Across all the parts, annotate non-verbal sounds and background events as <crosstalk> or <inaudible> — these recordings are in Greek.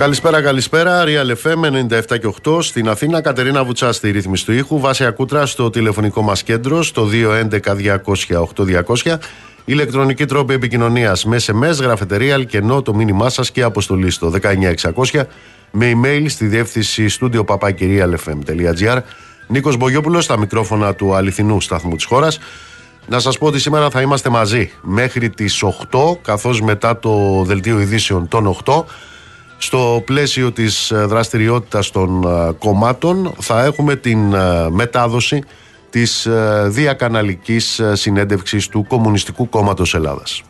Καλησπέρα, καλησπέρα. Real FM 97 και 8 στην Αθήνα. Κατερίνα Βουτσά στη ρύθμιση του ήχου. Βάση Ακούτρα στο τηλεφωνικό μας κέντρο στο 211-200-8200. Ηλεκτρονική τρόπη επικοινωνίας με SMS, γραφετερία, αλκενό το μήνυμά σας και αποστολή στο 19600 με email στη διεύθυνση στούντιο papakirialfm.gr. Νίκος Μπογιόπουλος στα μικρόφωνα του αληθινού σταθμού της χώρας. Να σας πω ότι σήμερα θα είμαστε μαζί μέχρι τις 8 καθώς μετά το δελτίο ειδήσεων των 8 στο πλαίσιο της ε, δραστηριότητας των ε, κομμάτων θα έχουμε την ε, μετάδοση της διακαναλικής συνέντευξης του Κομμουνιστικού Κόμματος Ελλάδας.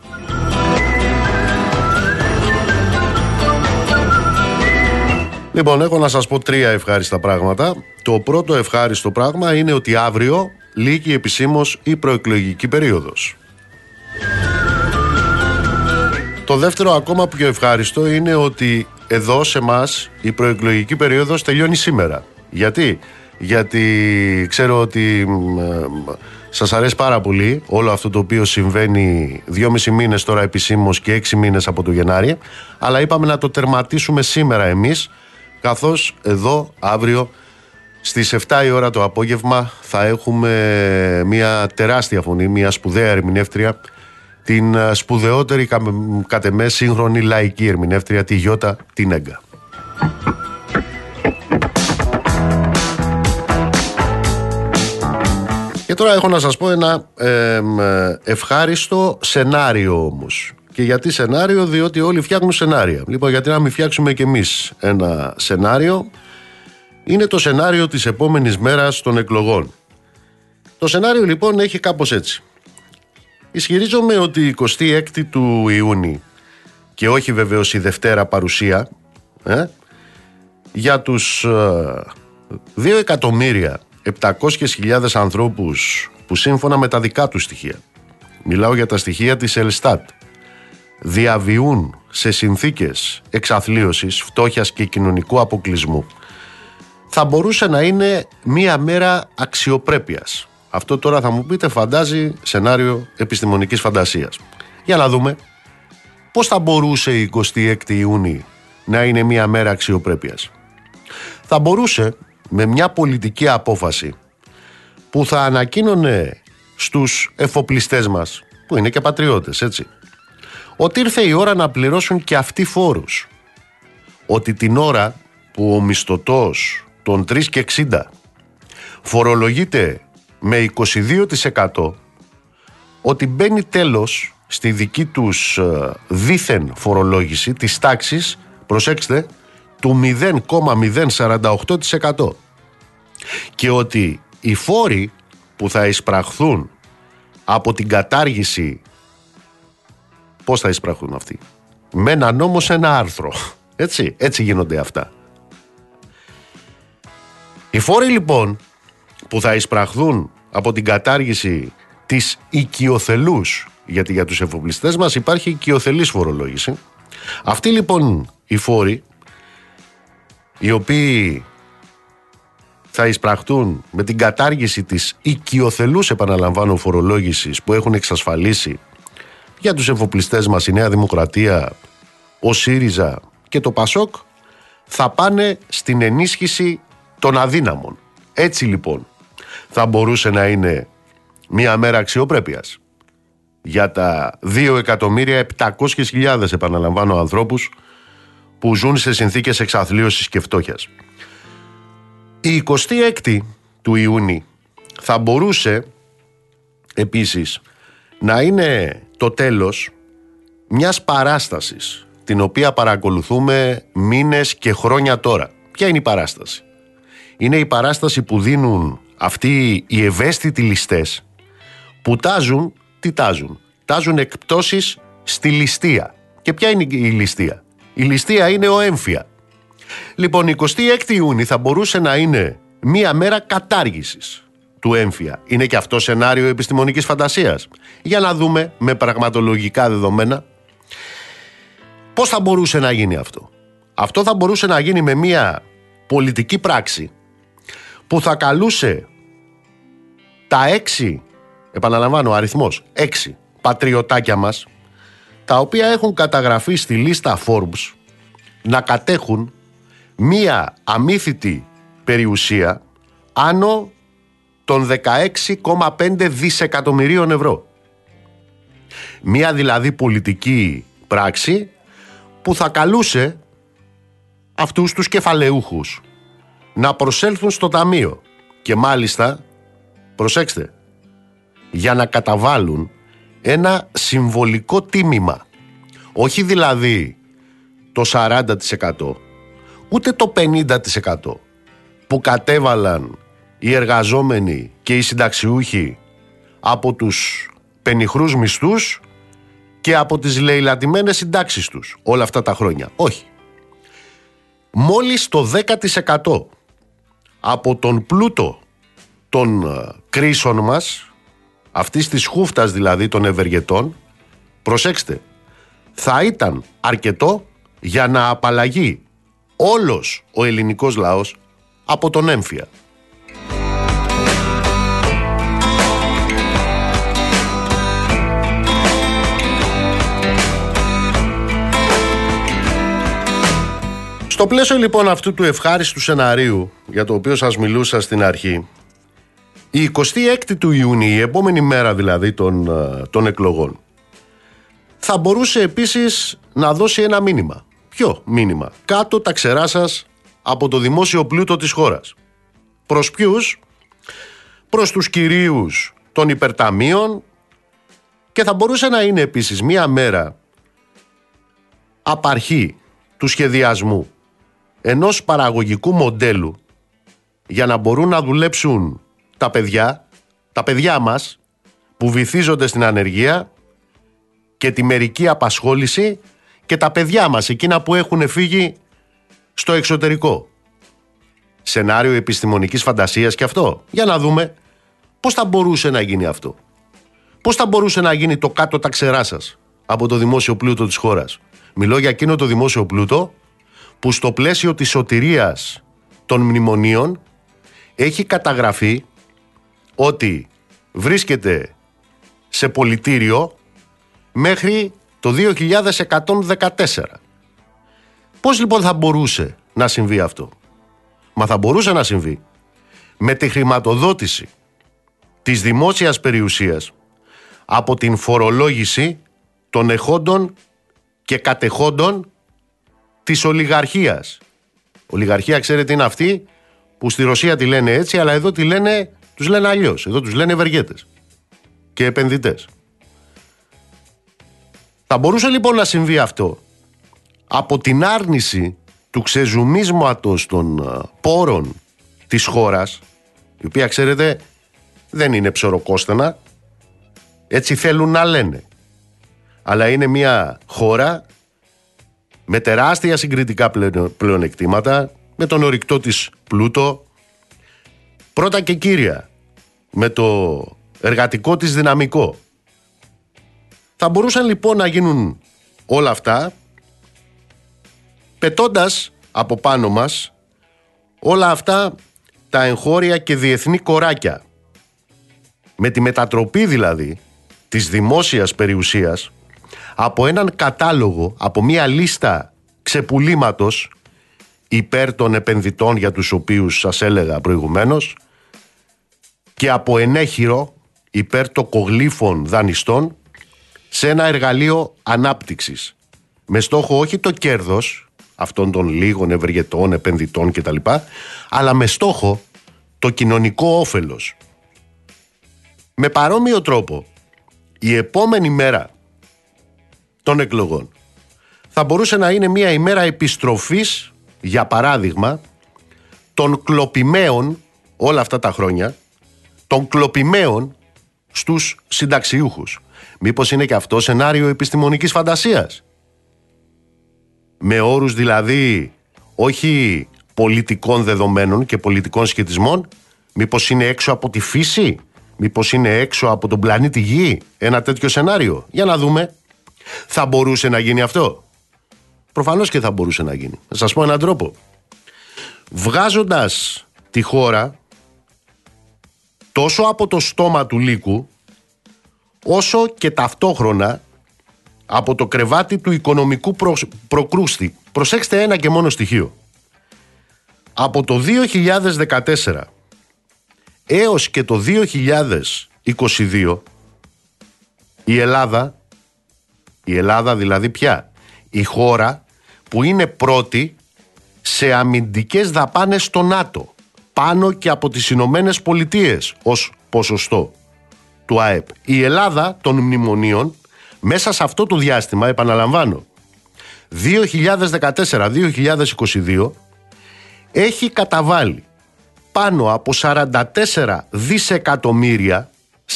Λοιπόν, έχω να σας πω τρία ευχάριστα πράγματα. Το πρώτο ευχάριστο πράγμα είναι ότι αύριο λύγει επισήμως η προεκλογική περίοδος. Το δεύτερο ακόμα πιο ευχάριστο είναι ότι εδώ σε εμάς η προεκλογική περίοδος τελειώνει σήμερα. Γιατί; Γιατί ξέρω ότι ε, σας αρέσει πάρα πολύ όλο αυτό το οποίο συμβαίνει δυόμισι μήνες τώρα επισήμως και έξι μήνες από το Γενάρη αλλά είπαμε να το τερματίσουμε σήμερα εμείς καθώς εδώ αύριο στις 7 η ώρα το απόγευμα θα έχουμε μια τεράστια φωνή, μια σπουδαία ερμηνεύτρια την ε, σπουδαιότερη κατ' εμέ σύγχρονη λαϊκή ερμηνεύτρια, τη Γιώτα Τινέγκα. Και τώρα έχω να σας πω ένα ε, ευχάριστο σενάριο όμως. Και γιατί σενάριο, διότι όλοι φτιάχνουν σενάρια. Λοιπόν, γιατί να μην φτιάξουμε κι εμείς ένα σενάριο, είναι το σενάριο της επόμενης μέρας των εκλογών. Το σενάριο λοιπόν έχει κάπως έτσι. Ισχυρίζομαι ότι η 26η του Ιούνιου και όχι βεβαίως η Δευτέρα παρουσία ε, για τους 2 ε, εκατομμύρια 700.000 ανθρώπους που σύμφωνα με τα δικά τους στοιχεία μιλάω για τα στοιχεία της Ελστάτ διαβιούν σε συνθήκες εξαθλίωσης, φτώχειας και κοινωνικού αποκλεισμού θα μπορούσε να είναι μία μέρα αξιοπρέπειας αυτό τώρα θα μου πείτε φαντάζει σενάριο επιστημονικής φαντασίας. Για να δούμε πώς θα μπορούσε η 26η Ιούνιου να είναι μια μέρα αξιοπρέπειας. Θα μπορούσε με μια πολιτική απόφαση που θα ανακοίνωνε στους εφοπλιστές μας, που είναι και πατριώτες έτσι, ότι ήρθε η ώρα να πληρώσουν και αυτοί φόρους. Ότι την ώρα που ο μισθωτός των 3 και 60 φορολογείται με 22% ότι μπαίνει τέλος στη δική τους ε, δίθεν φορολόγηση της τάξης, προσέξτε, του 0,048% και ότι οι φόροι που θα εισπραχθούν από την κατάργηση πώς θα εισπραχθούν αυτοί; Με ένα νόμο σε ένα άρθρο. Έτσι, έτσι γίνονται αυτά. Οι φόροι λοιπόν που θα εισπραχθούν από την κατάργηση της οικειοθελούς γιατί για τους εφοπλιστές μας υπάρχει οικειοθελής φορολόγηση αυτοί λοιπόν οι φόροι οι οποίοι θα εισπραχτούν με την κατάργηση της οικειοθελούς επαναλαμβάνω φορολόγησης που έχουν εξασφαλίσει για τους εφοπλιστές μας η Νέα Δημοκρατία, ο ΣΥΡΙΖΑ και το ΠΑΣΟΚ θα πάνε στην ενίσχυση των αδύναμων. Έτσι λοιπόν θα μπορούσε να είναι μια μέρα αξιοπρέπειας για τα 2.700.000 επαναλαμβάνω ανθρώπους που ζουν σε συνθήκες εξαθλίωσης και φτώχειας. Η 26η του Ιούνιου θα μπορούσε επίσης να είναι το τέλος μιας παράστασης την οποία παρακολουθούμε μήνες και χρόνια τώρα. Ποια είναι η παράσταση; Είναι η παράσταση που δίνουν αυτοί οι ευαίσθητοι ληστές που τάζουν, τι τάζουν; Τάζουν εκπτώσεις στη ληστεία. Και ποια είναι η ληστεία; Η ληστεία είναι ο έμφυα. Λοιπόν, 26 Ιούνιου θα μπορούσε να είναι μία μέρα κατάργησης του έμφυα. Είναι και αυτό σενάριο επιστημονικής φαντασίας. Για να δούμε με πραγματολογικά δεδομένα πώς θα μπορούσε να γίνει αυτό. Αυτό θα μπορούσε να γίνει με μία πολιτική πράξη που θα καλούσε τα έξι, επαναλαμβάνω ο αριθμός, έξι πατριωτάκια μας, τα οποία έχουν καταγραφεί στη λίστα Forbes να κατέχουν μία αμύθιτη περιουσία άνω των 16,5 δισεκατομμυρίων ευρώ. Μία δηλαδή πολιτική πράξη που θα καλούσε αυτούς τους κεφαλαιούχους να προσέλθουν στο ταμείο και μάλιστα, προσέξτε, για να καταβάλουν ένα συμβολικό τίμημα. Όχι δηλαδή το 40% ούτε το 50% που κατέβαλαν οι εργαζόμενοι και οι συνταξιούχοι από τους πενιχρούς μισθούς και από τις λαιλατημένες συντάξεις τους όλα αυτά τα χρόνια. Όχι. Μόλις το 10% από τον πλούτο των ε, κρίσεων μας, αυτής της χούφτας δηλαδή των ευεργετών, προσέξτε, θα ήταν αρκετό για να απαλλαγεί όλος ο ελληνικός λαός από τον έμφυα. Στο πλαίσιο λοιπόν αυτού του ευχάριστου σεναρίου για το οποίο σας μιλούσα στην αρχή η 26η του Ιούνιου, η επόμενη μέρα δηλαδή των, ε, των εκλογών θα μπορούσε επίσης να δώσει ένα μήνυμα. Ποιο μήνυμα; Κάτω τα ξερά σας από το δημόσιο πλούτο της χώρας. Προς ποιους; Προς τους κυρίους των υπερταμείων και θα μπορούσε να είναι επίσης μία μέρα απαρχή του σχεδιασμού ενός παραγωγικού μοντέλου για να μπορούν να δουλέψουν τα παιδιά, τα παιδιά μας που βυθίζονται στην ανεργία και τη μερική απασχόληση και τα παιδιά μας, εκείνα που έχουν φύγει στο εξωτερικό. Σενάριο επιστημονικής φαντασίας και αυτό. Για να δούμε πώς θα μπορούσε να γίνει αυτό. Πώς θα μπορούσε να γίνει το κάτω τα ξερά σας από το δημόσιο πλούτο της χώρας. Μιλώ για εκείνο το δημόσιο πλούτο που στο πλαίσιο της σωτηρίας των μνημονίων έχει καταγραφεί ότι βρίσκεται σε πολιτήριο μέχρι το 2114. Πώς λοιπόν θα μπορούσε να συμβεί αυτό; Μα θα μπορούσε να συμβεί με τη χρηματοδότηση της δημόσιας περιουσίας από την φορολόγηση των εχόντων και κατεχόντων της ολιγαρχίας. Ολιγαρχία ξέρετε είναι αυτή που στη Ρωσία τη λένε έτσι αλλά εδώ τη λένε, τους λένε αλλιώς. Εδώ τους λένε ευεργέτες και επενδυτές. Θα μπορούσε λοιπόν να συμβεί αυτό από την άρνηση του ξεζουμίσματος των ε, πόρων της χώρας, η οποία ξέρετε δεν είναι ψωροκόστανα, έτσι θέλουν να λένε. Αλλά είναι μια χώρα με τεράστια συγκριτικά πλεονεκτήματα, με τον ορυκτό της πλούτο, πρώτα και κύρια, με το εργατικό της δυναμικό, θα μπορούσαν λοιπόν να γίνουν όλα αυτά πετώντας από πάνω μας όλα αυτά τα εγχώρια και διεθνή κοράκια. Με τη μετατροπή δηλαδή της δημόσιας περιουσίας από έναν κατάλογο, από μία λίστα ξεπουλήματος υπέρ των επενδυτών για τους οποίους σας έλεγα προηγουμένως και από ενέχειρο υπέρ των κογλήφων δανειστών σε ένα εργαλείο ανάπτυξης με στόχο όχι το κέρδος αυτών των λίγων ευεργετών, επενδυτών κτλ. αλλά με στόχο το κοινωνικό όφελος. Με παρόμοιο τρόπο, η επόμενη μέρα των εκλογών θα μπορούσε να είναι μια ημέρα επιστροφής, για παράδειγμα, των κλοπημαίων όλα αυτά τα χρόνια, των κλοπημαίων στους συνταξιούχους. Μήπως είναι και αυτό σενάριο επιστημονικής φαντασίας; Με όρους δηλαδή όχι πολιτικών δεδομένων και πολιτικών σχετισμών, μήπως είναι έξω από τη φύση, μήπως είναι έξω από τον πλανήτη Γη, ένα τέτοιο σενάριο; Για να δούμε. Θα μπορούσε να γίνει αυτό; Προφανώς και θα μπορούσε να γίνει. Θα σας πω έναν τρόπο. Βγάζοντας τη χώρα τόσο από το στόμα του λύκου όσο και ταυτόχρονα από το κρεβάτι του οικονομικού προκρούστη. Προσέξτε ένα και μόνο στοιχείο. Από το 2014 έως και το 2022 η Ελλάδα, η Ελλάδα δηλαδή πια, η χώρα που είναι πρώτη σε αμυντικές δαπάνες στο ΝΑΤΟ πάνω και από τις Ηνωμένες Πολιτείες ως ποσοστό του ΑΕΠ. Η Ελλάδα των μνημονίων μέσα σε αυτό το διάστημα, επαναλαμβάνω, 2014-2022 έχει καταβάλει πάνω από 44 δισεκατομμύρια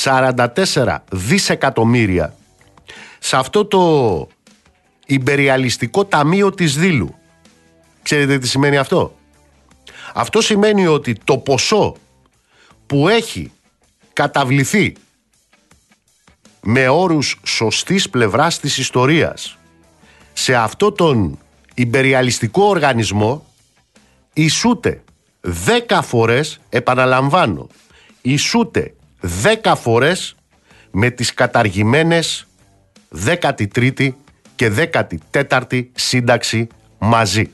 44 δισεκατομμύρια σε αυτό το υπεριαλιστικό ταμείο της Δήλου. Ξέρετε τι σημαίνει αυτό; Αυτό σημαίνει ότι το ποσό που έχει καταβληθεί με όρους σωστής πλευράς της ιστορίας σε αυτό τον υπεριαλιστικό οργανισμό ισούται δέκα φορές, επαναλαμβάνω, ισούται δέκα φορές με τις καταργημένες 13η και 14η σύνταξη μαζί.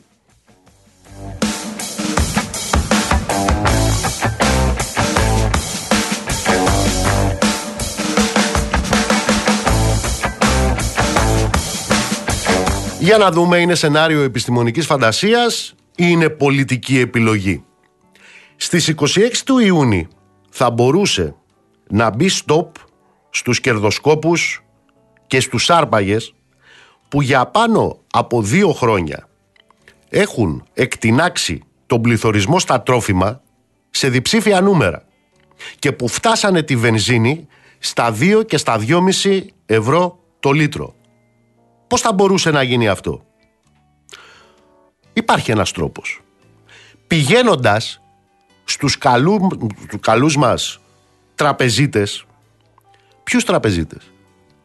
Για να δούμε, είναι σενάριο επιστημονικής φαντασίας ή είναι πολιτική επιλογή; Στις 26 του Ιούνιου θα μπορούσε να μπει stop στους κερδοσκόπους και στους άρπαγες που για πάνω από δύο χρόνια έχουν εκτινάξει τον πληθωρισμό στα τρόφιμα σε διψήφια νούμερα και που φτάσανε τη βενζίνη στα 2 και στα 2,5 ευρώ το λίτρο. Πώς θα μπορούσε να γίνει αυτό; Υπάρχει ένας τρόπος. Πηγαίνοντας στους καλού, καλούς μας τραπεζίτες, ποιους τραπεζίτες,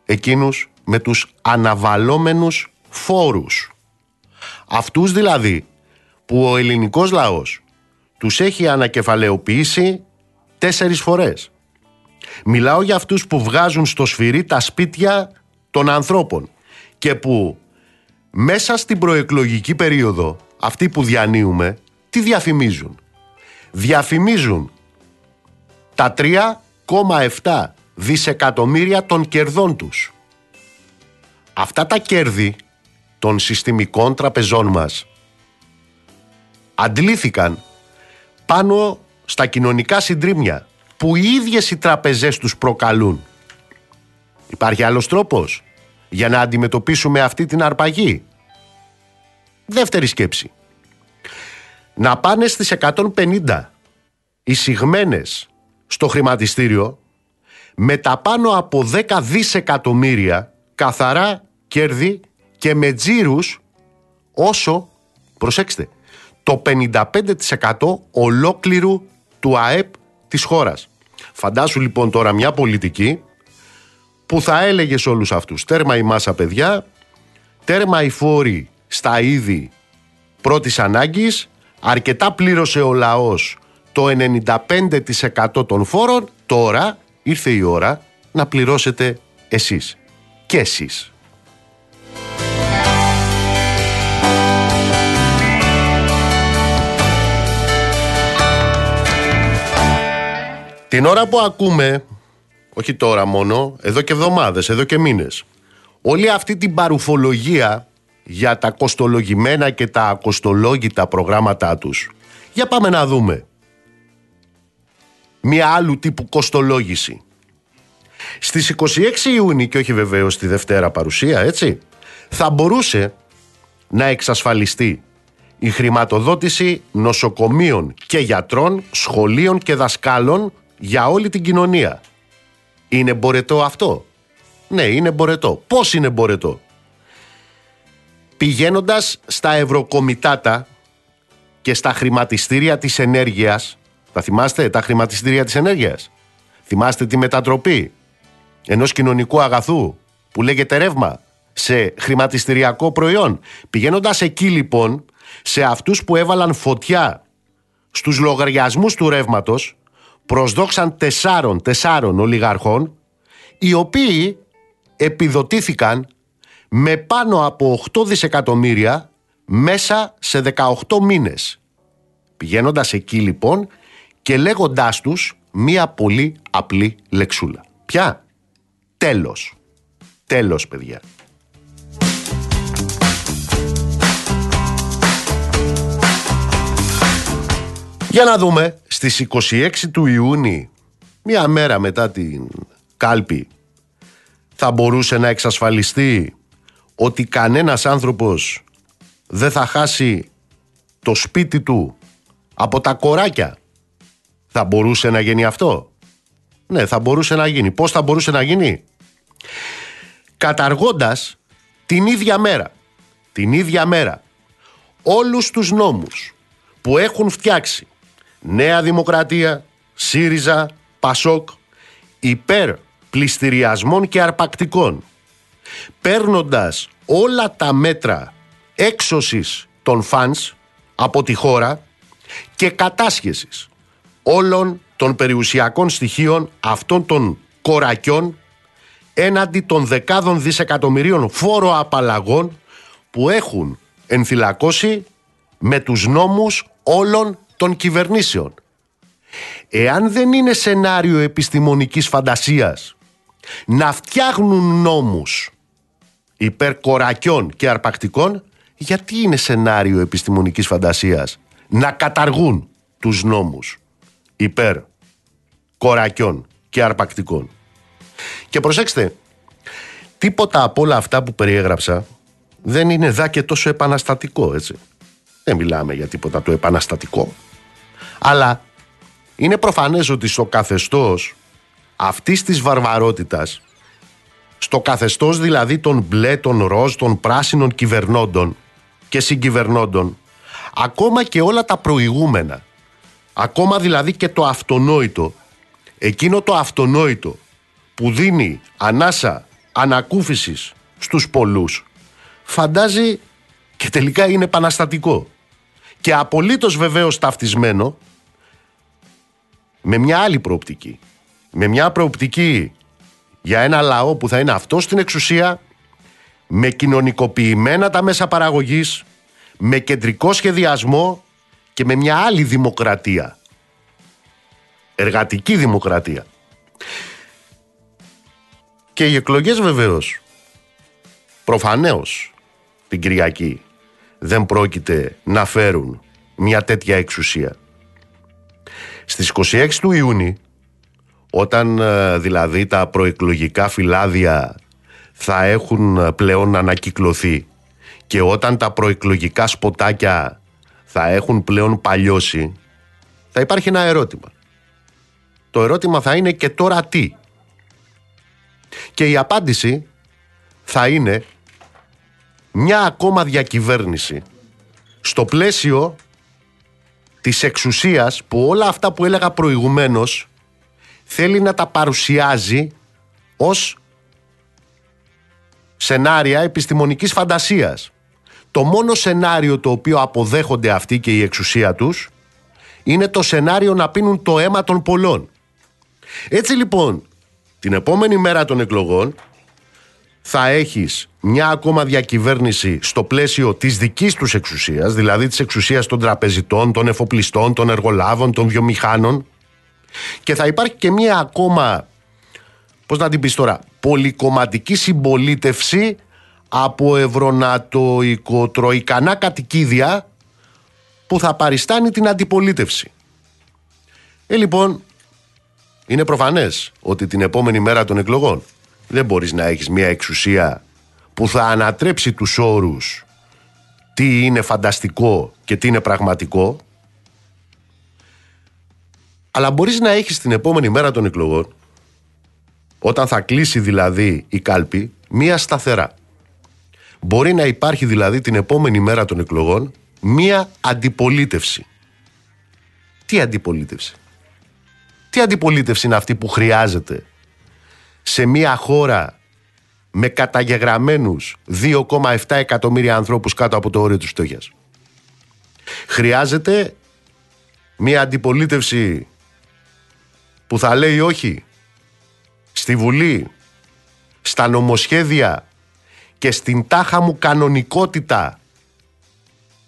εκείνους με τους αναβαλόμενους φόρους. Αυτούς δηλαδή που ο ελληνικός λαός τους έχει ανακεφαλαιοποιήσει τέσσερις φορές. Μιλάω για αυτούς που βγάζουν στο σφυρί τα σπίτια των ανθρώπων και που μέσα στην προεκλογική περίοδο, αυτοί που διανύουμε, τι διαφημίζουν; Διαφημίζουν τα 3,7 δισεκατομμύρια των κερδών τους. Αυτά τα κέρδη των συστημικών τραπεζών μας αντλήθηκαν πάνω στα κοινωνικά συντρίμια που οι ίδιες οι τραπεζές τους προκαλούν. Υπάρχει άλλος τρόπος για να αντιμετωπίσουμε αυτή την αρπαγή; Δεύτερη σκέψη. Να πάνε στις 150 εισηγμένες στο χρηματιστήριο με τα πάνω από 10 δισεκατομμύρια καθαρά κέρδη και με τζίρους όσο, προσέξτε, το 55% ολόκληρου του ΑΕΠ της χώρας. Φαντάσου λοιπόν τώρα μια πολιτική που θα έλεγε σε όλους αυτούς τέρμα η μάσα παιδιά, τέρμα οι φόροι στα είδη πρώτης ανάγκης, αρκετά πλήρωσε ο λαός το 95% των φόρων, τώρα ήρθε η ώρα να πληρώσετε εσείς και εσείς. Την ώρα που ακούμε όχι τώρα μόνο, εδώ και εβδομάδες, εδώ και μήνες. Όλη αυτή την παρουφολογία για τα κοστολογημένα και τα ακοστολόγητα προγράμματά τους. Για πάμε να δούμε. Μία άλλου τύπου κοστολόγηση. Στις 26 Ιούνιου και όχι βεβαίως τη Δευτέρα παρουσία, έτσι, θα μπορούσε να εξασφαλιστεί η χρηματοδότηση νοσοκομείων και γιατρών, σχολείων και δασκάλων για όλη την κοινωνία. Είναι μπορετό αυτό; Ναι, είναι μπορετό. Πώς είναι μπορετό; Πηγαίνοντας στα ευρωκομιτάτα και στα χρηματιστήρια της ενέργειας, θα θυμάστε τα χρηματιστήρια της ενέργειας; Θυμάστε τη μετατροπή ενός κοινωνικού αγαθού που λέγεται ρεύμα σε χρηματιστηριακό προϊόν; Πηγαίνοντας εκεί λοιπόν, σε αυτούς που έβαλαν φωτιά στους λογαριασμούς του ρεύματος, προσδόξαν τεσσάρων, τεσσάρων ολιγαρχών οι οποίοι επιδοτήθηκαν με πάνω από 8 δισεκατομμύρια μέσα σε 18 μήνες. Πηγαίνοντας εκεί λοιπόν και λέγοντάς τους μία πολύ απλή λεξούλα. Ποια; Τέλος. Τέλος παιδιά. Για να δούμε, στις 26 του Ιούνιου, μία μέρα μετά την κάλπη, θα μπορούσε να εξασφαλιστεί ότι κανένας άνθρωπος δεν θα χάσει το σπίτι του από τα κοράκια. Θα μπορούσε να γίνει αυτό; Ναι, θα μπορούσε να γίνει. Πώς θα μπορούσε να γίνει; Καταργώντας την ίδια μέρα, την ίδια μέρα, όλους τους νόμους που έχουν φτιάξει Νέα Δημοκρατία, ΣΥΡΙΖΑ, ΠΑΣΟΚ, υπέρ πληστηριασμών και αρπακτικών, παίρνοντας όλα τα μέτρα έξωσης των φανς από τη χώρα και κατάσχεσης όλων των περιουσιακών στοιχείων αυτών των κορακιών έναντι των δεκάδων δισεκατομμυρίων φόρο απαλλαγών που έχουν ενθυλακώσει με τους νόμους όλων των κυβερνήσεων. Εάν δεν είναι σενάριο επιστημονικής φαντασίας να φτιάχνουν νόμους υπέρ κορακιών και αρπακτικών, γιατί είναι σενάριο επιστημονικής φαντασίας να καταργούν τους νόμους; Υπέρ κορακιών και αρπακτικών. Και προσέξτε, τίποτα από όλα αυτά που περιέγραψα δεν είναι δά και τόσο επαναστατικό, έτσι. Δεν μιλάμε για τίποτα το επαναστατικό. Αλλά είναι προφανές ότι στο καθεστώς αυτής της βαρβαρότητας, στο καθεστώς δηλαδή των μπλε, των ροζ, των πράσινων κυβερνώντων και συγκυβερνώντων, ακόμα και όλα τα προηγούμενα, ακόμα δηλαδή και το αυτονόητο, εκείνο το αυτονόητο που δίνει ανάσα ανακούφισης στους πολλούς, φαντάζει και τελικά είναι επαναστατικό και απολύτως βεβαίως ταυτισμένο με μια άλλη προοπτική. Με μια προοπτική για ένα λαό που θα είναι αυτό στην εξουσία, με κοινωνικοποιημένα τα μέσα παραγωγής, με κεντρικό σχεδιασμό και με μια άλλη δημοκρατία. Εργατική δημοκρατία. Και οι εκλογές βεβαίως, προφανέως την Κυριακή, δεν πρόκειται να φέρουν μια τέτοια εξουσία. Στις 26 του Ιούνιου, όταν ε, δηλαδή τα προεκλογικά φυλάδια θα έχουν ε, πλέον ανακυκλωθεί και όταν τα προεκλογικά σποτάκια θα έχουν πλέον παλιώσει, θα υπάρχει ένα ερώτημα. Το ερώτημα θα είναι και τώρα τι. Και η απάντηση θα είναι μια ακόμα διακυβέρνηση στο πλαίσιο της εξουσίας που όλα αυτά που έλεγα προηγουμένως θέλει να τα παρουσιάζει ως σενάρια επιστημονικής φαντασίας. Το μόνο σενάριο το οποίο αποδέχονται αυτοί και η εξουσία τους είναι το σενάριο να πίνουν το αίμα των πολλών. Έτσι λοιπόν, την επόμενη μέρα των εκλογών θα έχεις μια ακόμα διακυβέρνηση στο πλαίσιο της δικής τους εξουσίας, δηλαδή της εξουσίας των τραπεζιτών, των εφοπλιστών, των εργολάβων, των βιομηχάνων και θα υπάρχει και μια ακόμα, πώς να την πεις τώρα, πολυκομματική συμπολίτευση από ευρωνατοικοτροϊκανά κατοικίδια που θα παριστάνει την αντιπολίτευση. Ε, λοιπόν, είναι προφανές ότι την επόμενη μέρα των εκλογών δεν μπορείς να έχεις μια εξουσία που θα ανατρέψει τους όρους τι είναι φανταστικό και τι είναι πραγματικό αλλά μπορείς να έχεις την επόμενη μέρα των εκλογών όταν θα κλείσει δηλαδή η κάλπη μία σταθερά. Μπορεί να υπάρχει δηλαδή την επόμενη μέρα των εκλογών μία αντιπολίτευση. Τι αντιπολίτευση; Τι αντιπολίτευση είναι αυτή που χρειάζεται σε μια χώρα με καταγεγραμμένους 2,7 εκατομμύρια ανθρώπους κάτω από το όριο της φτώχειας; Χρειάζεται μια αντιπολίτευση που θα λέει όχι στη Βουλή, στα νομοσχέδια και στην τάχα μου κανονικότητα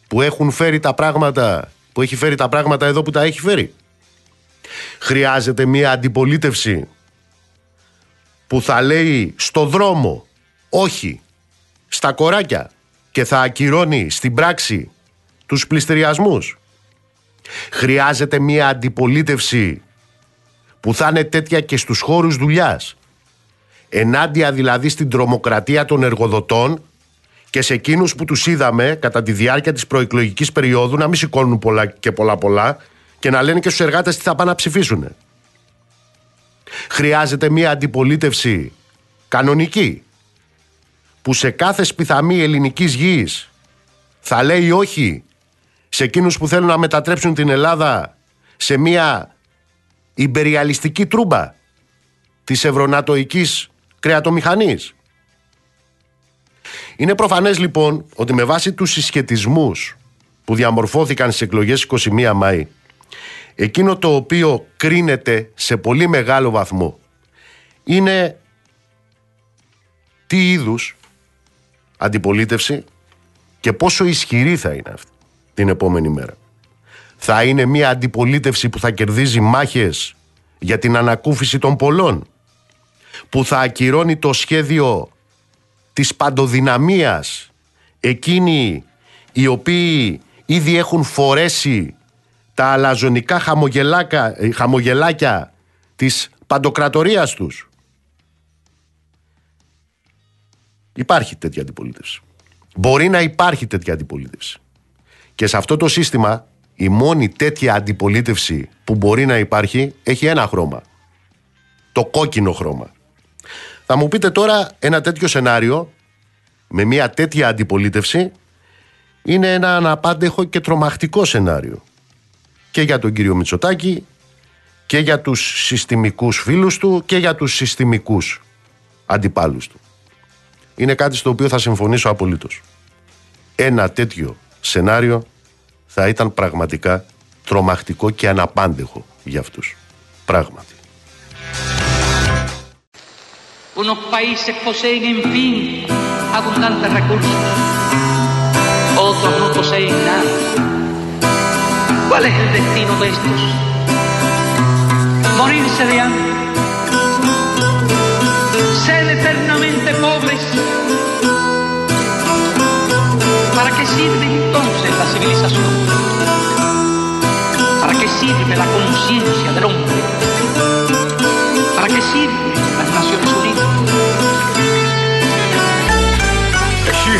που έχουν φέρει τα πράγματα, που έχει φέρει τα πράγματα εδώ που τα έχει φέρει. Χρειάζεται μια αντιπολίτευση που θα λέει στο δρόμο όχι στα κοράκια και θα ακυρώνει στην πράξη τους πληστηριασμούς. Χρειάζεται μια αντιπολίτευση που θα είναι τέτοια και στους χώρους δουλειάς. Ενάντια δηλαδή στην τρομοκρατία των εργοδοτών και σε εκείνους που τους είδαμε κατά τη διάρκεια της προεκλογικής περίοδου να μην σηκώνουν πολλά και πολλά πολλά και να λένε και στους εργάτες τι θα πάνε να ψηφίσουν. Χρειάζεται μια αντιπολίτευση κανονική που σε κάθε σπιθαμή ελληνικής γης θα λέει όχι σε εκείνους που θέλουν να μετατρέψουν την Ελλάδα σε μια υπεριαλιστική τρούμπα της ευρωνατοικής κρεατομηχανής. Είναι προφανές λοιπόν ότι με βάση τους συσχετισμούς που διαμορφώθηκαν στις εκλογές 21 Μάη εκείνο το οποίο κρίνεται σε πολύ μεγάλο βαθμό είναι τι είδους αντιπολίτευση και πόσο ισχυρή θα είναι αυτή την επόμενη μέρα. Θα είναι μια αντιπολίτευση που θα κερδίζει μάχες για την ανακούφιση των πολλών, που θα ακυρώνει το σχέδιο της παντοδυναμίας εκείνοι οι οποίοι ήδη έχουν φορέσει τα αλαζονικά χαμογελάκια της παντοκρατορίας τους. Υπάρχει τέτοια αντιπολίτευση. Μπορεί να υπάρχει τέτοια αντιπολίτευση. Και σε αυτό το σύστημα η μόνη τέτοια αντιπολίτευση που μπορεί να υπάρχει έχει ένα χρώμα. Το κόκκινο χρώμα. Θα μου πείτε τώρα ένα τέτοιο σενάριο με μια τέτοια αντιπολίτευση είναι ένα αναπάντεχο και τρομακτικό σενάριο και για τον κύριο Μητσοτάκη και για τους συστημικούς φίλους του και για τους συστημικούς αντιπάλους του. Είναι κάτι στο οποίο θα συμφωνήσω απολύτως. Ένα τέτοιο σενάριο θα ήταν πραγματικά τρομακτικό και αναπάντεχο για αυτούς. Πράγματι. Unos países poseen, en fin, abundantes recursos. Otros no poseen nada. ¿Cuál es el destino de estos? Morirse de hambre. Ser eternamente pobres. ¿Para qué sirve entonces la civilización? ¿Para qué sirve la conciencia del hombre? ¿Para qué sirve las Naciones Unidas?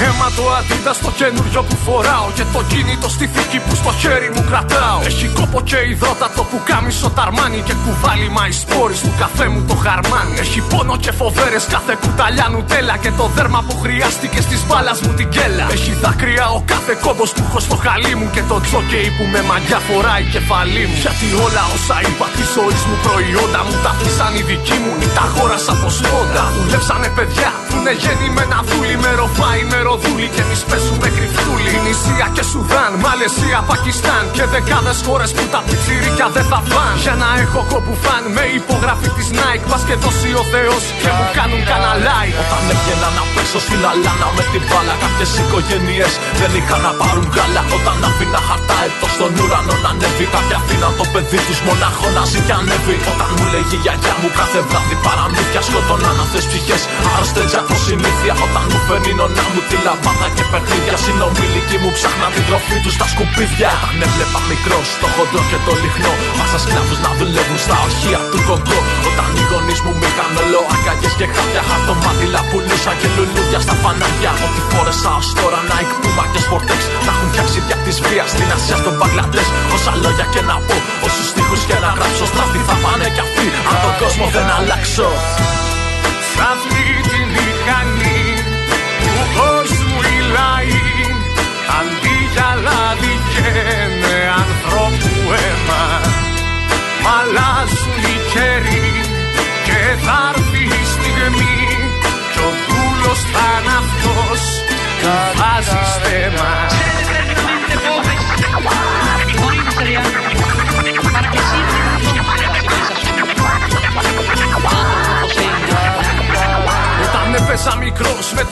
Αίμα το αντίδα στο καινούριο που φοράω Και το κινητό στη θήκη που στο χέρι μου κρατάω. Έχει κόπο και υδρότατο που κάμισο ταρμάνι Και κουβάλι μα σπόρις του καφέ μου το χαρμάνι. Έχει πόνο και φοβέρες κάθε κουταλιά νουτέλα Και το δέρμα που χρειάστηκε στις μπάλας μου την κέλα. Έχει δάκρυα ο κάθε κόμπος που έχω στο χαλί μου Και το τζόκεϊ που με μαγιά φοράει κεφαλή μου. Γιατί όλα όσα είπα της ζωής μου προϊόντα μου Τα πτήσαν οι δικοί μου ή τα αγόρασα από σπόντα Δουλέψανε παιδιά που είναι γεννημένα δούλοι με ροφάι με ροδούλη και εμείς παίζουμε κρυφτούλη. Νησία και Σουδάν, Μαλαισία, Πακιστάν και δεκάδες χώρες που τα πιτσιρίκια δεν θα φαν. Για να έχω κόπου φαν με υπογραφή της Nike. Πας και δώσει ο Θεός και μου κάνουν κανένα Όταν έβγαινα να παίξω στην αλάνα με την μπάλα, κάποιες οικογένειες δεν είχαν να πάρουν γάλα. Όταν αφήνα χαρτά έτος στον ουρανό να ανέβει, κάποια αφήναν το παιδί τους μονάχο να ζει και ανέβει. Όταν μου λέγει η γιαγιά μου κάθε βράδυ παραμύθια σκοτώναν αυτέ ψυχές. Άρρωστες από συνήθεια όταν μου φέρνει νονά μου τη λαμπάδα και παιχνίδια. Συνομιλικοί μου ψάχναν την τροφή του στα σκουπίδια. Όταν έβλεπα μικρό το χοντρό και το λιχνό. Μάσα σκλάβους να δουλεύουν στα ορχεία του κογκό. Όταν οι γονείς μου είχαν όλο αγκαγιέ και χάπια. Χαρτομάτιλα πουλούσα και λουλούδια στα φανάρια. Ό,τι φόρεσα ως τώρα να εκπούμα και σπορτέξ. Να έχουν φτιάξει δια της βίας στην Ασία στον Παγκλαντέ. Όσα λόγια και να πω, όσους τείχου και να γράψω. Στραφή θα πάνε κι αυτοί. Αν τον κόσμο δεν αλλάξω. Σ' λάδι καίνε ανθρώπου αίμα Μ' αλλάζουν οι καιροί και θα έρθει η στιγμή Κι ο δούλος θα είναι αυτός. Που βάζει στέμα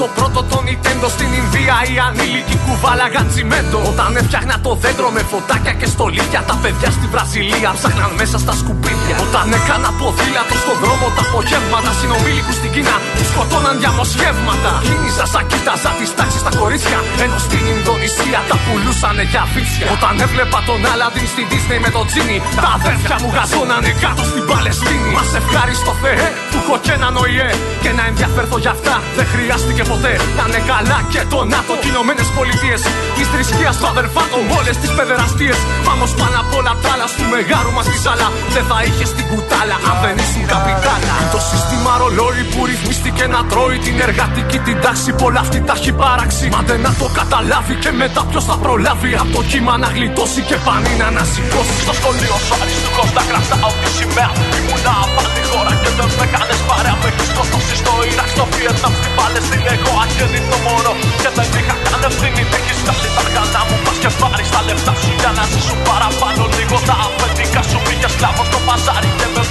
το πρώτο το Nintendo στην Ινδία οι ανήλικοι κουβάλαγαν τσιμέντο. Όταν έφτιαχνα το δέντρο με φωτάκια και στολίδια, τα παιδιά στη Βραζιλία ψάχναν μέσα στα σκουπίδια. Όταν έκανα ποδήλατο στον δρόμο τα απογεύματα, συνομήλικου στην Κίνα που σκοτώναν διαμοσχεύματα. Κίνησα σαν κοίταζα τις τάξεις στα κορίτσια, ενώ στην Ινδονησία τα πουλούσαν για φίτσια. Όταν έβλεπα τον Άλαντιν στην Disney με το Τζίνι, τα αδέρφια μου γαζώνανε κάτω στην Παλαιστίνη. Μας ευχάριστο Θεέ που έχω και έναν ΟΗΕ και να ενδιαφέρθω για αυτά δεν χρειάστηκε ποτέ. Να είναι καλά και το ΝΑΤΟ και Ηνωμένες Πολιτείες. Της θρησκείας του αδερφάτων όλες τις παιδεραστίες. Πάμε πάνω απ' όλα τα άλλα του μεγάλου μας τη σάλα. Δεν θα είχες την κουτάλα αν δεν ήσουν καπιτάλα. Το σύστημα ρολόι που ρυθμίστηκε να τρώει την εργατική την τάξη. Πολλά αυτή τα έχει παράξει. Μα δεν να το καταλάβει και μετά ποιος θα προλάβει. Από το κύμα να γλιτώσει και πανί να ανασηκώσει. Στο σχολείο σου αριστούχο τα κρατάω τη σημαία. Ήμουνα απάντη χώρα και δεν με κάνες παρέα Με έχεις σκοτώσει στο Ιράκ, στο Βιετνάμ, στην Παλαιστίνη Εγώ αγέννητο μωρό και δεν είχα καν ευθύνη Έχεις βγάλει τα αργανά μου, πας και πάρεις τα λεφτά σου Για να ζήσουν παραπάνω λίγο. Τα αφεντικά σου Πήγες σκλάβος στο παζάρι και με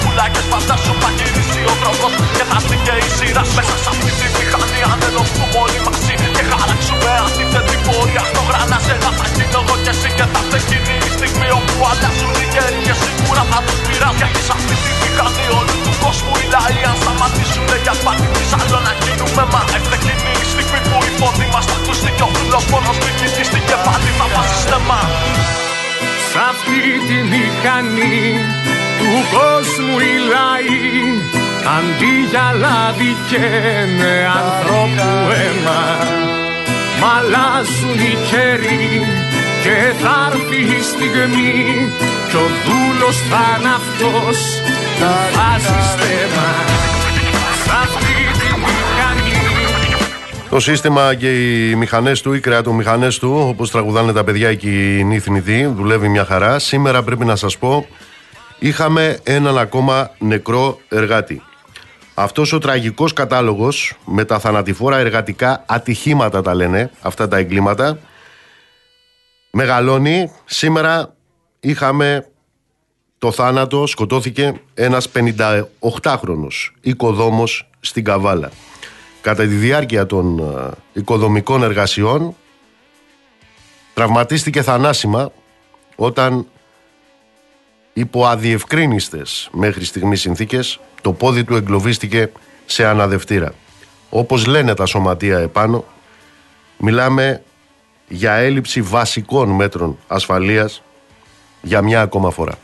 τη μηχανή του κόσμου οι λαοί. Αντί για λάδι καίνε ανθρώπου αίμα Μ' αλλάζουν οι καιροί και θα έρθει η στιγμή Κι ο δούλος θα είναι αυτός που βάζει στέμα Το σύστημα και οι μηχανές του, οι κρεατομηχανέ του, όπως τραγουδάνε τα παιδιά εκεί οι νύθνητοι, δουλεύει μια χαρά. Σήμερα πρέπει να σας πω, είχαμε έναν ακόμα νεκρό εργάτη. Αυτός ο τραγικός κατάλογος με τα θανατηφόρα εργατικά ατυχήματα τα λένε αυτά τα εγκλήματα μεγαλώνει. Σήμερα είχαμε το θάνατο, σκοτώθηκε ένας 58χρονος οικοδόμος στην Καβάλα. Κατά τη διάρκεια των ε, οικοδομικών εργασιών τραυματίστηκε θανάσιμα όταν υπό αδιευκρίνιστες μέχρι στιγμής συνθήκες το πόδι του εγκλωβίστηκε σε αναδευτήρα. Όπως λένε τα σωματεία επάνω, μιλάμε για έλλειψη βασικών μέτρων ασφαλείας για μια ακόμα φορά.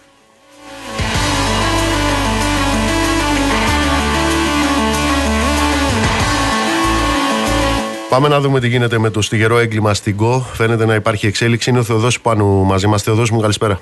Πάμε να δούμε τι γίνεται με το στιγερό έγκλημα στην ΚΟ. Φαίνεται να υπάρχει εξέλιξη. Είναι ο Θεοδός Πάνου μαζί μας. Θεοδός μου, καλησπέρα.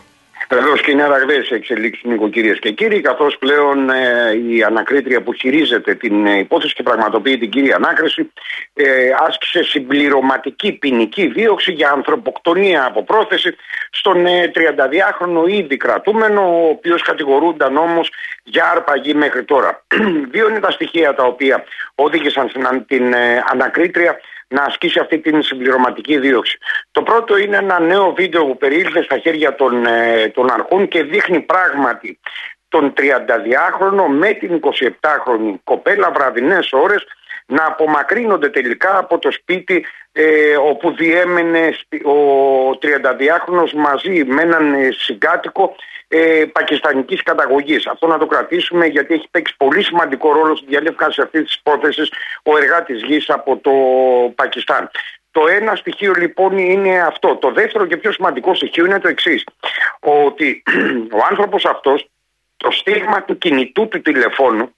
Βεβαίω και είναι αραγδαίε εξελίξεις, νοικοκυρίες και κύριοι, καθώς πλέον ε, η ανακρίτρια που χειρίζεται την ε, υπόθεση και πραγματοποιεί την κύρια ανάκριση ε, άσκησε συμπληρωματική ποινική δίωξη για ανθρωποκτονία από πρόθεση στον ε, 32χρονο ήδη κρατούμενο, ο οποίος κατηγορούνταν όμως για αρπαγή μέχρι τώρα. <clears throat> Δύο είναι τα στοιχεία τα οποία οδήγησαν στην την, ε, ανακρίτρια να ασκήσει αυτή την συμπληρωματική δίωξη. Το πρώτο είναι ένα νέο βίντεο που περιήλθε στα χέρια των, ε, των αρχών και δείχνει πράγματι τον 32χρονο με την 27χρονη κοπέλα βραδινές ώρες να απομακρύνονται τελικά από το σπίτι ε, όπου διέμενε ο 32χρονος μαζί με έναν ε, συγκάτοικο ε, πακιστανικής καταγωγής. Αυτό να το κρατήσουμε γιατί έχει παίξει πολύ σημαντικό ρόλο στη διαλεύκανση αυτής της υπόθεσης ο εργάτης γης από το Πακιστάν. Το ένα στοιχείο λοιπόν είναι αυτό. Το δεύτερο και πιο σημαντικό στοιχείο είναι το εξής. Ότι <clears throat> ο άνθρωπος αυτός το στίγμα του κινητού του τηλεφώνου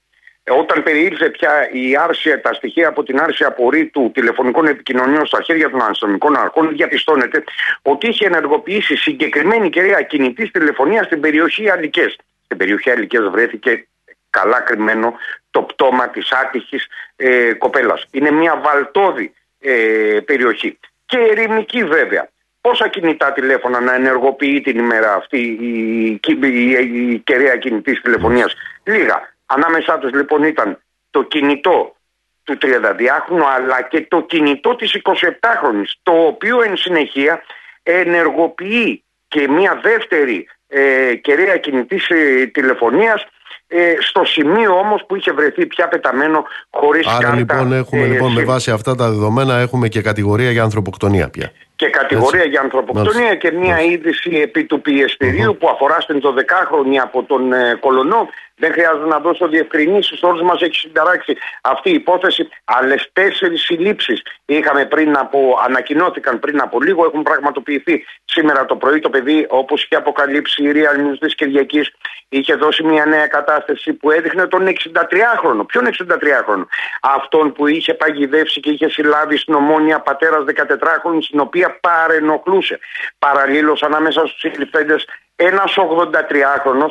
όταν περιήλθε πια η άρσια, τα στοιχεία από την άρσια απορρίτου τηλεφωνικών επικοινωνιών στα χέρια των αστυνομικών αρχών, διαπιστώνεται ότι είχε ενεργοποιήσει συγκεκριμένη κυρία κινητής τηλεφωνίας στην περιοχή Αλικές. Στην περιοχή Αλικές βρέθηκε καλά κρυμμένο το πτώμα της άτυχης ε, κοπέλας. Είναι μια βαλτόδη ε, περιοχή. Και ερημική βέβαια. Πόσα κινητά τηλέφωνα να ενεργοποιεί την ημέρα αυτή η, η, η, η κεραία κινητής τηλεφωνίας; Λίγα. Ανάμεσά τους λοιπόν ήταν το κινητό του 32χρονου αλλά και το κινητό της 27χρονης το οποίο εν συνεχεία ενεργοποιεί και μια δεύτερη ε, κεραία κινητής ε, τηλεφωνίας ε, στο σημείο όμως που είχε βρεθεί πια πεταμένο χωρίς Άρα κάρτα. λοιπόν έχουμε ε, λοιπόν με συ- βάση αυτά τα δεδομένα έχουμε και κατηγορία για ανθρωποκτονία πια. Και κατηγορία Έτσι. για ανθρωποκτονία Μάλιστα. και μια είδηση επί του πιεστηριου που αφορά στην 12χρονη από τον ε, Κολονό. Δεν χρειάζεται να δώσω διευκρινήσεις. Όλους μας έχει συνταράξει αυτή η υπόθεση. Άλλες τέσσερις συλλήψεις είχαμε πριν από, ανακοινώθηκαν πριν από λίγο. Έχουν πραγματοποιηθεί σήμερα το πρωί. Το παιδί, όπως είχε αποκαλύψει η Real News της Κυριακής, είχε δώσει μια νέα κατάσταση που έδειχνε τον 63χρονο. Ποιον 63χρονο, αυτόν που είχε παγιδεύσει και είχε συλλάβει στην ομόνια πατέρας 14χρονη, στην οποία παρενοχλούσε. Παραλλήλως ανάμεσα στους συλληφθέντε ένας 83χρονο,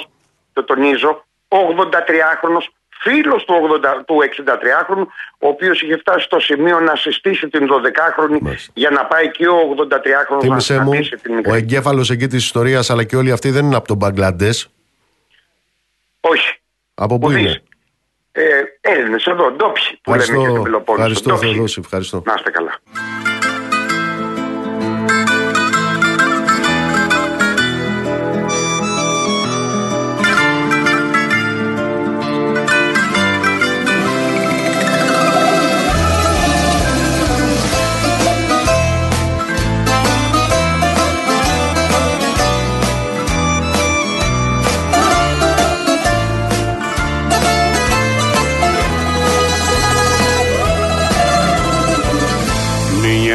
το τονίζω, 83χρονος φίλος του, 80, του 63χρονου ο οποίος είχε φτάσει στο σημείο να συστήσει την 12χρονη Μάλιστα. για να πάει και ο 83χρονος να Θύμησέ μου, συναντήσει την ο μικρή. εγκέφαλος εκεί της ιστορίας αλλά και όλοι αυτοί δεν είναι από τον Μπαγκλαντές. Όχι. Από πού Ουδής. είναι; Ε, Έλληνες εδώ, ντόπιοι που λέμε και στην Ευχαριστώ, Πελοπόννησο. ευχαριστώ ντόπιοι. Θεοδόση, ευχαριστώ. Να είστε καλά.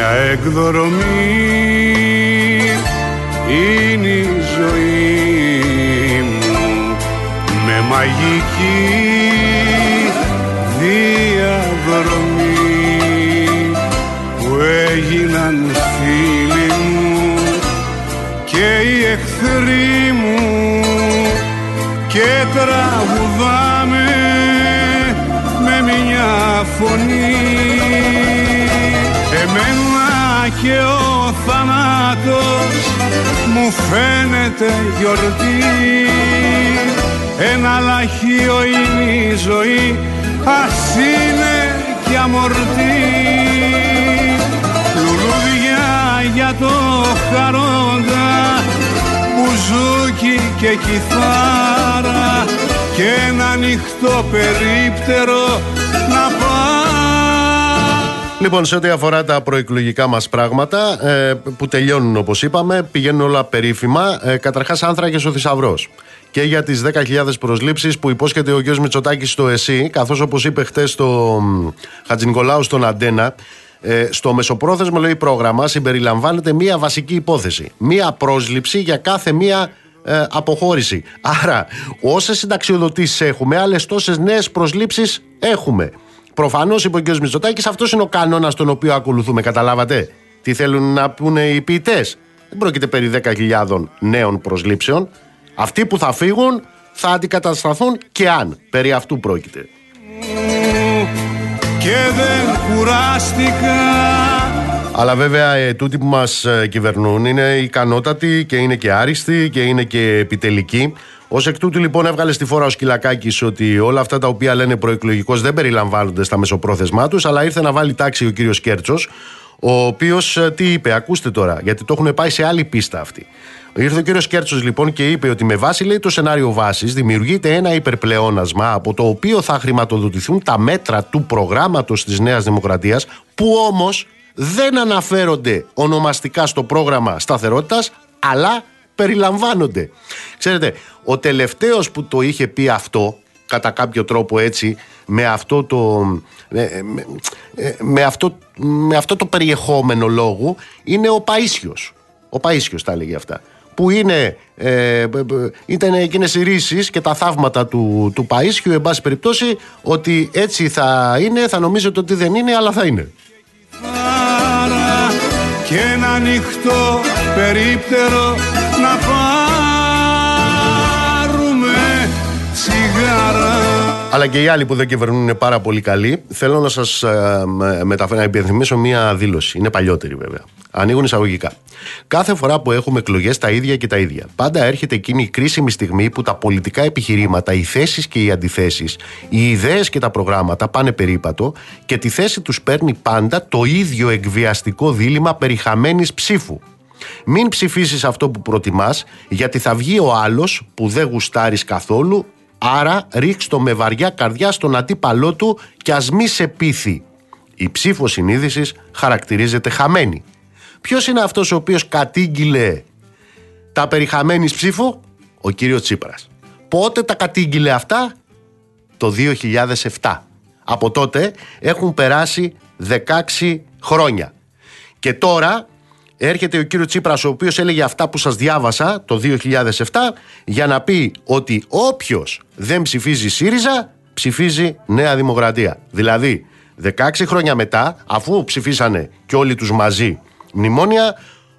Μια εκδρομή. Είναι η ζωή μου με μαγική φαίνεται γιορτή. Ένα λαχείο είναι η ζωή ας είναι και αμορτή. Λουλούδια για το χαρόντα μπουζούκι και κιθάρα και ένα ανοιχτό περίπτερο να πάει Λοιπόν, σε ό,τι αφορά τα προεκλογικά μας πράγματα ε, που τελειώνουν όπως είπαμε, πηγαίνουν όλα περίφημα. Ε, Καταρχάς, άνθρακες ο θησαυρός. Και για τις 10.000 προσλήψεις που υπόσχεται ο κ. Μητσοτάκης στο ΕΣΥ, καθώς όπως είπε χτες στο Χατζηνικολάου στον Αντένα, ε, στο μεσοπρόθεσμο λέει πρόγραμμα συμπεριλαμβάνεται μία βασική υπόθεση. Μία πρόσληψη για κάθε μία ε, αποχώρηση. Άρα, όσες συνταξιοδοτήσεις έχουμε, άλλες τόσες νέες προσλήψεις έχουμε. Προφανώς, είπε ο κ. Μητσοτάκης, αυτός είναι ο κανόνας τον οποίο ακολουθούμε. Καταλάβατε; Τι θέλουν να πούνε οι ποιητές; Δεν πρόκειται περί 10.000 νέων προσλήψεων. Αυτοί που θα φύγουν θα αντικατασταθούν και αν περί αυτού πρόκειται. και δεν κουράστηκα Αλλά βέβαια ε, τούτοι που μας ε, κυβερνούν είναι ικανότατοι και είναι και άριστοι και είναι και επιτελικοί. Ω εκ τούτου λοιπόν έβγαλε στη φόρα ο Σκυλακάκης ότι όλα αυτά τα οποία λένε προεκλογικώς δεν περιλαμβάνονται στα μεσοπρόθεσμά τους, αλλά ήρθε να βάλει τάξη ο κύριος Κέρτσος, ο οποίος τι είπε, ακούστε τώρα, γιατί το έχουν πάει σε άλλη πίστα αυτοί. Ήρθε ο κύριος Κέρτσος λοιπόν και είπε ότι με βάση λέει, το σενάριο βάσης δημιουργείται ένα υπερπλεόνασμα από το οποίο θα χρηματοδοτηθούν τα μέτρα του προγράμματος της Νέας Δημοκρατίας, που όμως δεν αναφέρονται ονομαστικά στο πρόγραμμα σταθερότητας, αλλά περιλαμβάνονται. Ξέρετε, ο τελευταίος που το είχε πει αυτό, κατά κάποιο τρόπο έτσι, με αυτό το, με, με- με αυτό, με αυτό το περιεχόμενο λόγου, είναι ο Παΐσιος. Ο Παΐσιος τα έλεγε αυτά. Που είναι, ε, μπ- μπ- ήταν εκείνες οι ρίσεις και τα θαύματα του, του Παΐσιου, εν πάση περιπτώσει, ότι έτσι θα είναι, θα νομίζετε ότι δεν είναι, αλλά θα είναι. Άρα και ένα ανοιχτό περίπτερο να πάρουμε τσιγάρα Αλλά και οι άλλοι που δεν κυβερνούν είναι πάρα πολύ καλοί. Θέλω να σας μεταφέρω, να υπενθυμίσω μία δήλωση. Είναι παλιότερη βέβαια. Ανοίγουν εισαγωγικά. Κάθε φορά που έχουμε εκλογές τα ίδια και τα ίδια. Πάντα έρχεται εκείνη η κρίσιμη στιγμή που τα πολιτικά επιχειρήματα, οι θέσεις και οι αντιθέσεις, οι ιδέες και τα προγράμματα πάνε περίπατο και τη θέση τους παίρνει πάντα το ίδιο εκβιαστικό δίλημα περιχαμένη ψήφου. Μην ψηφίσεις αυτό που προτιμάς γιατί θα βγει ο άλλος που δεν γουστάρεις καθόλου Άρα ρίξ το με βαριά καρδιά στον αντίπαλό του και ας μη σε πείθει. Η ψήφος συνείδησης χαρακτηρίζεται χαμένη. Ποιος είναι αυτός ο οποίος κατήγγειλε τα περιχαμένης ψήφου; Ο κύριος Τσίπρας. Πότε τα κατήγγειλε αυτά; Το 2007. Από τότε έχουν περάσει 16 χρόνια. Και τώρα έρχεται ο κύριος Τσίπρας ο οποίος έλεγε αυτά που σας διάβασα το 2007 για να πει ότι όποιος δεν ψηφίζει ΣΥΡΙΖΑ ψηφίζει Νέα Δημοκρατία. Δηλαδή 16 χρόνια μετά αφού ψηφίσανε και όλοι τους μαζί μνημόνια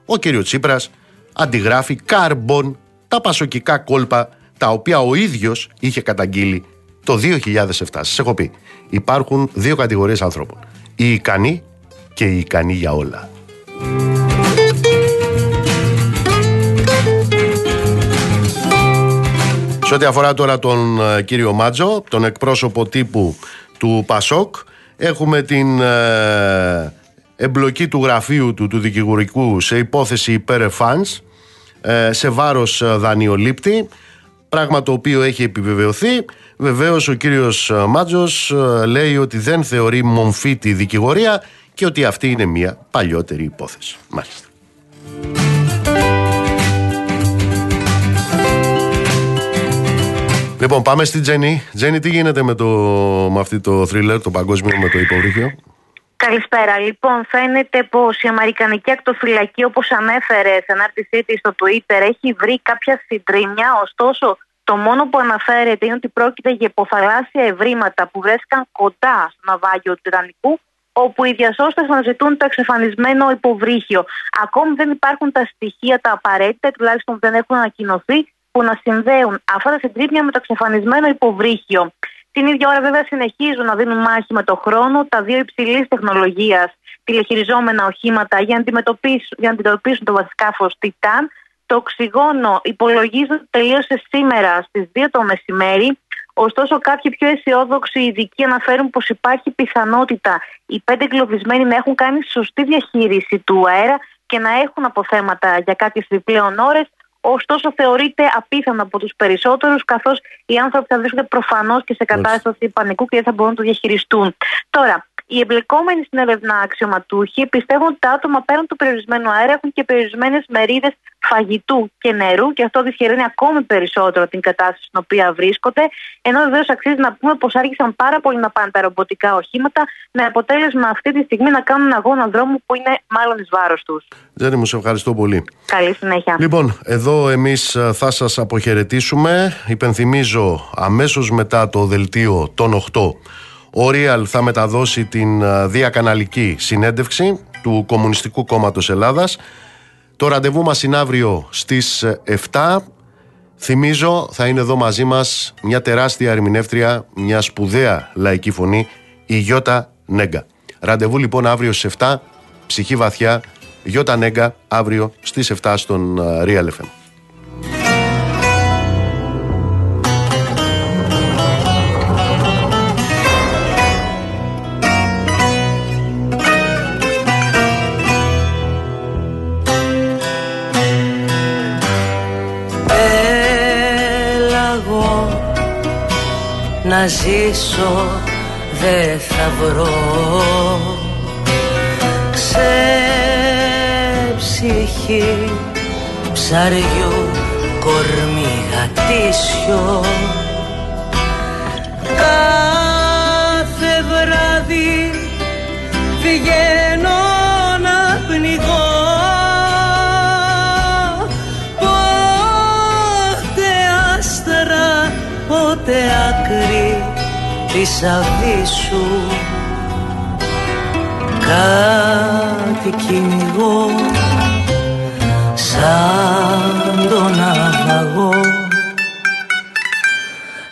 ο κύριος Τσίπρας αντιγράφει καρμπον τα πασοκικά κόλπα τα οποία ο ίδιος είχε καταγγείλει το 2007. Σας έχω πει, υπάρχουν δύο κατηγορίες ανθρώπων. Οι ικανοί και οι ικανοί για όλα. Σε ό,τι αφορά τώρα τον ε, κύριο Μάτζο, τον εκπρόσωπο τύπου του Πασόκ, έχουμε την ε, εμπλοκή του γραφείου του, του δικηγορικού σε υπόθεση υπέρ εφάνς, ε, σε βάρος δανειολήπτη, πράγμα το οποίο έχει επιβεβαιωθεί. Βεβαίως ο κύριος Μάτζος λέει ότι δεν θεωρεί μομφή τη δικηγορία και ότι αυτή είναι μια παλιότερη υπόθεση. Μάλιστα. Λοιπόν, πάμε στη Τζέννη. Τζέννη, τι γίνεται με, το, με αυτή το θρίλερ, το παγκόσμιο με το υποβρύχιο; Καλησπέρα. Λοιπόν, φαίνεται πως η Αμερικανική ακτοφυλακή, όπως ανέφερε σε ανάρτησή της στο Twitter, έχει βρει κάποια συντρίμια. Ωστόσο, το μόνο που αναφέρεται είναι ότι πρόκειται για υποθαλάσσια ευρήματα που βρέθηκαν κοντά στο ναυάγιο του Τιτανικού, όπου οι διασώστες αναζητούν το εξαφανισμένο υποβρύχιο. Ακόμη δεν υπάρχουν τα στοιχεία τα απαραίτητα, τουλάχιστον δεν έχουν ανακοινωθεί, που να συνδέουν αυτά τα συντρίμια με το εξαφανισμένο υποβρύχιο. Την ίδια ώρα, βέβαια, συνεχίζουν να δίνουν μάχη με το χρόνο τα δύο υψηλής τεχνολογίας τηλεχειριζόμενα οχήματα για να αντιμετωπίσουν, για να αντιμετωπίσουν το βασικάφο Τιτάν. Το οξυγόνο υπολογίζεται ότι τελείωσε σήμερα στις 2 το μεσημέρι. Ωστόσο, κάποιοι πιο αισιόδοξοι ειδικοί αναφέρουν πως υπάρχει πιθανότητα οι πέντε εγκλωβισμένοι να έχουν κάνει σωστή διαχείριση του αέρα και να έχουν αποθέματα για κάποιες επιπλέον ώρες, Ωστόσο, θεωρείται απίθανο από τους περισσότερους, καθώς οι άνθρωποι θα βρίσκονται προφανώς και σε κατάσταση πανικού και δεν θα μπορούν να το διαχειριστούν. Τώρα, οι εμπλεκόμενοι στην έρευνα αξιωματούχοι πιστεύουν ότι τα άτομα πέραν του περιορισμένου αέρα έχουν και περιορισμένες μερίδες φαγητού και νερού και αυτό δυσχεραίνει ακόμη περισσότερο την κατάσταση στην οποία βρίσκονται. Ενώ βεβαίως αξίζει να πούμε πως άρχισαν πάρα πολύ να πάνε τα ρομποτικά οχήματα με αποτέλεσμα αυτή τη στιγμή να κάνουν αγώνα δρόμου που είναι μάλλον εις βάρος τους. Τζένι, μου σε ευχαριστώ πολύ. Καλή συνέχεια. Λοιπόν, εδώ εμείς ε, θα σας αποχαιρετήσουμε. Υπενθυμίζω αμέσως μετά το δελτίο των 8 ο Ρίαλ θα μεταδώσει την διακαναλική συνέντευξη του Κομμουνιστικού Κόμματος Ελλάδας. Το ραντεβού μας είναι αύριο στις 7. Θυμίζω θα είναι εδώ μαζί μας μια τεράστια ερμηνεύτρια, μια σπουδαία λαϊκή φωνή, η Γιώτα Νέγκα. Ραντεβού λοιπόν αύριο στις 7, ψυχή βαθιά, Γιώτα Νέγκα αύριο στις 7 στον Real FM. Να ζήσω δεν θα βρω. Ψυχή ψαριού κορμί γατήσιο κάθε βράδυ βγαίνω της σου. Κάτι κυνηγώ σαν τον ναυαγό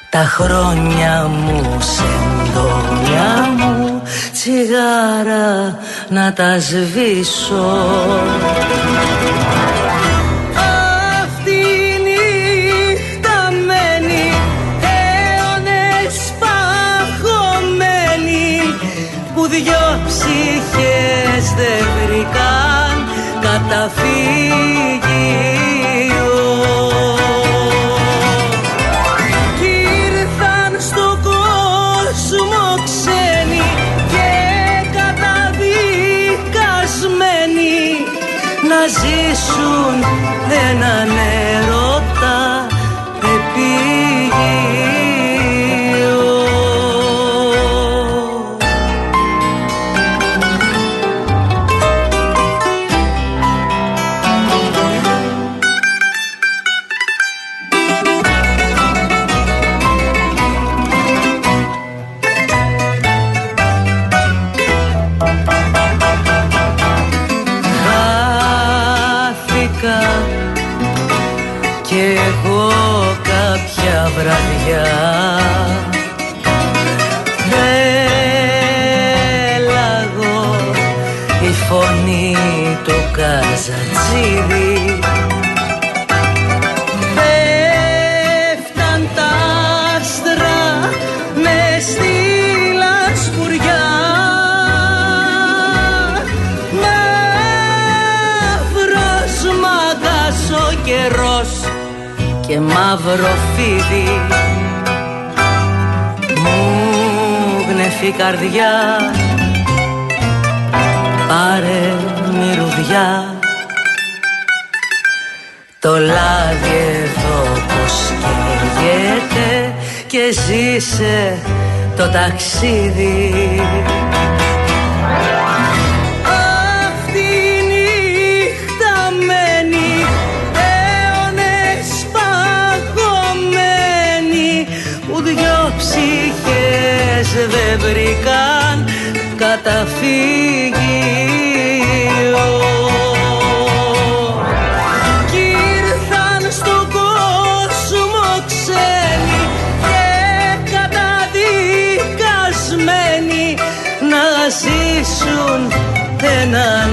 τα χρόνια μου σεντόνια μου τσιγάρα να τα σβήσω Καζατσίδη Πέφταν τα άστρα με στη λασπουριά Μαύρος μαγκάς ο καιρός και μαύρο φίδι. Μου γνεφεί καρδιά πάρε μυρουδιά το λάδι εδώ πως καίγεται και ζήσε το ταξίδι. Αυτή η νύχτα ना